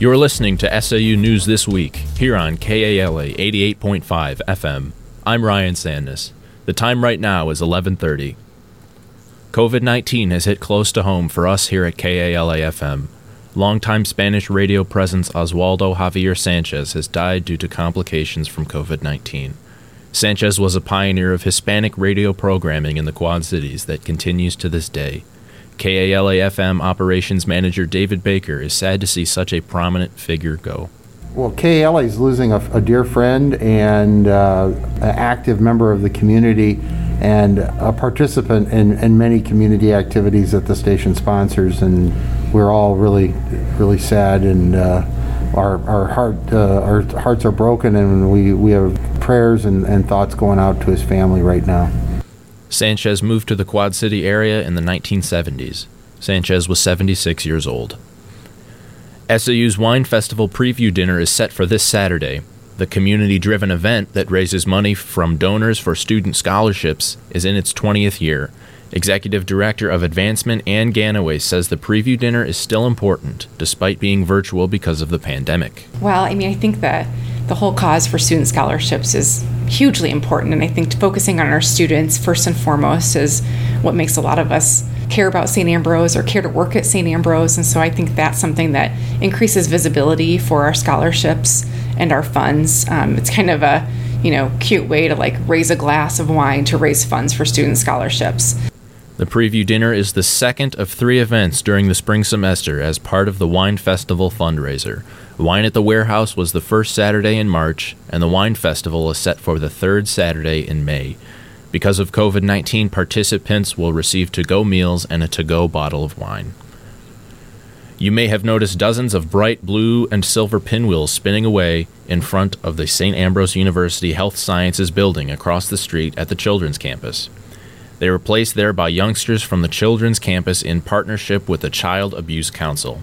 You're listening to SAU News This Week here on KALA 88.5 FM. I'm Ryan Sandness. The time right now is 11:30. COVID-19 has hit close to home for us here at KALA FM. Longtime Spanish radio presence Oswaldo Javier Sanchez has died due to complications from COVID-19. Sanchez was a pioneer of Hispanic radio programming in the Quad Cities that continues to this day. KALA FM operations manager David Baker is sad to see such a prominent figure go. Well, KALA is losing a, a dear friend and uh, an active member of the community and a participant in, in many community activities that the station sponsors. And we're all really, really sad and uh, our, our, heart, uh, our hearts are broken and we, we have prayers and, and thoughts going out to his family right now. Sanchez moved to the Quad City area in the 1970s. Sanchez was 76 years old. SAU's Wine Festival preview dinner is set for this Saturday. The community driven event that raises money from donors for student scholarships is in its 20th year. Executive Director of Advancement Ann Ganaway says the preview dinner is still important, despite being virtual because of the pandemic. Well, I mean, I think that the whole cause for student scholarships is hugely important. And I think focusing on our students first and foremost is what makes a lot of us care about St. Ambrose or care to work at St. Ambrose. And so I think that's something that increases visibility for our scholarships and our funds. Um, it's kind of a you know cute way to like raise a glass of wine to raise funds for student scholarships. The preview dinner is the second of three events during the spring semester as part of the Wine Festival fundraiser. Wine at the Warehouse was the first Saturday in March, and the Wine Festival is set for the third Saturday in May. Because of COVID 19, participants will receive to go meals and a to go bottle of wine. You may have noticed dozens of bright blue and silver pinwheels spinning away in front of the St. Ambrose University Health Sciences building across the street at the Children's Campus. They were placed there by youngsters from the Children's Campus in partnership with the Child Abuse Council.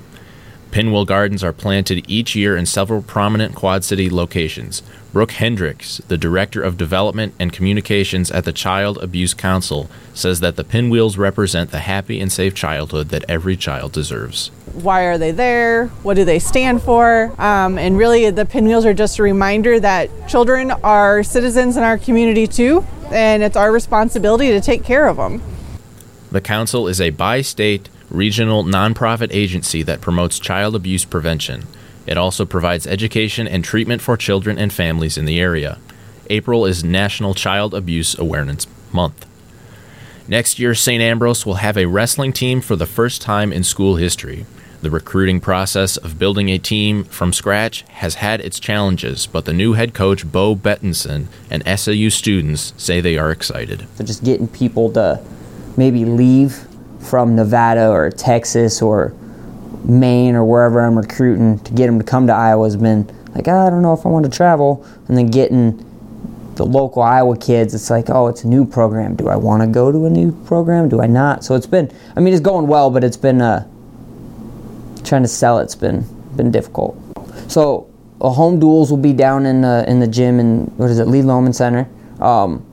Pinwheel gardens are planted each year in several prominent Quad City locations. Brooke Hendricks, the Director of Development and Communications at the Child Abuse Council, says that the pinwheels represent the happy and safe childhood that every child deserves. Why are they there? What do they stand for? Um, and really, the pinwheels are just a reminder that children are citizens in our community too, and it's our responsibility to take care of them. The council is a bi state, regional nonprofit agency that promotes child abuse prevention. It also provides education and treatment for children and families in the area. April is National Child Abuse Awareness Month. Next year, St. Ambrose will have a wrestling team for the first time in school history. The recruiting process of building a team from scratch has had its challenges, but the new head coach, Bo Bettinson, and SAU students say they are excited. So just getting people to maybe leave from Nevada or Texas or Maine or wherever I'm recruiting to get them to come to Iowa has been like, oh, I don't know if I want to travel. And then getting the local Iowa kids, it's like, oh, it's a new program. Do I want to go to a new program? Do I not? So it's been, I mean, it's going well, but it's been uh, trying to sell it's been been difficult. So uh, home duels will be down in the in the gym in what is it, Lee Lohman Center. Um,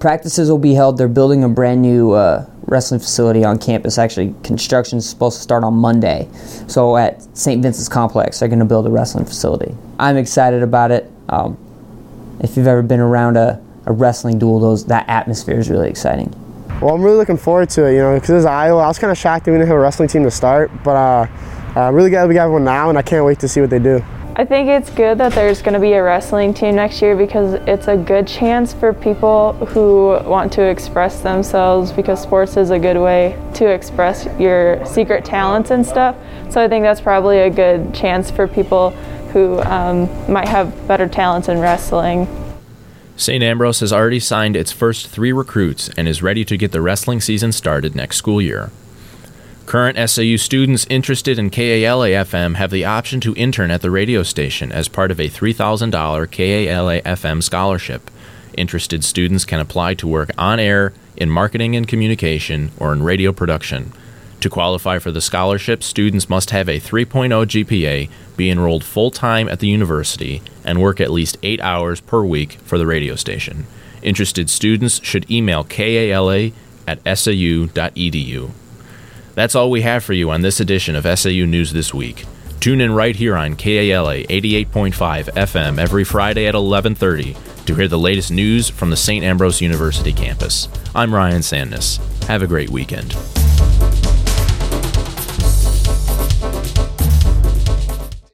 practices will be held. They're building a brand new uh, wrestling facility on campus. Actually, construction is supposed to start on Monday. So at St. Vincent's Complex, they're going to build a wrestling facility. I'm excited about it. Um, if you've ever been around a, a wrestling duel, those that atmosphere is really exciting. Well, I'm really looking forward to it, you know, because it's Iowa. I was kind of shocked that we didn't have a wrestling team to start, but uh, uh, really glad we got one now, and I can't wait to see what they do. I think it's good that there's going to be a wrestling team next year because it's a good chance for people who want to express themselves because sports is a good way to express your secret talents and stuff. So I think that's probably a good chance for people who um, might have better talents in wrestling. St. Ambrose has already signed its first three recruits and is ready to get the wrestling season started next school year. Current SAU students interested in KALA FM have the option to intern at the radio station as part of a $3,000 KALA FM scholarship. Interested students can apply to work on air, in marketing and communication, or in radio production. To qualify for the scholarship, students must have a 3.0 GPA, be enrolled full time at the university, and work at least eight hours per week for the radio station. Interested students should email kala at sau.edu. That's all we have for you on this edition of SAU News This Week. Tune in right here on KALA 88.5 FM every Friday at 11:30 to hear the latest news from the St. Ambrose University campus. I'm Ryan Sandness. Have a great weekend.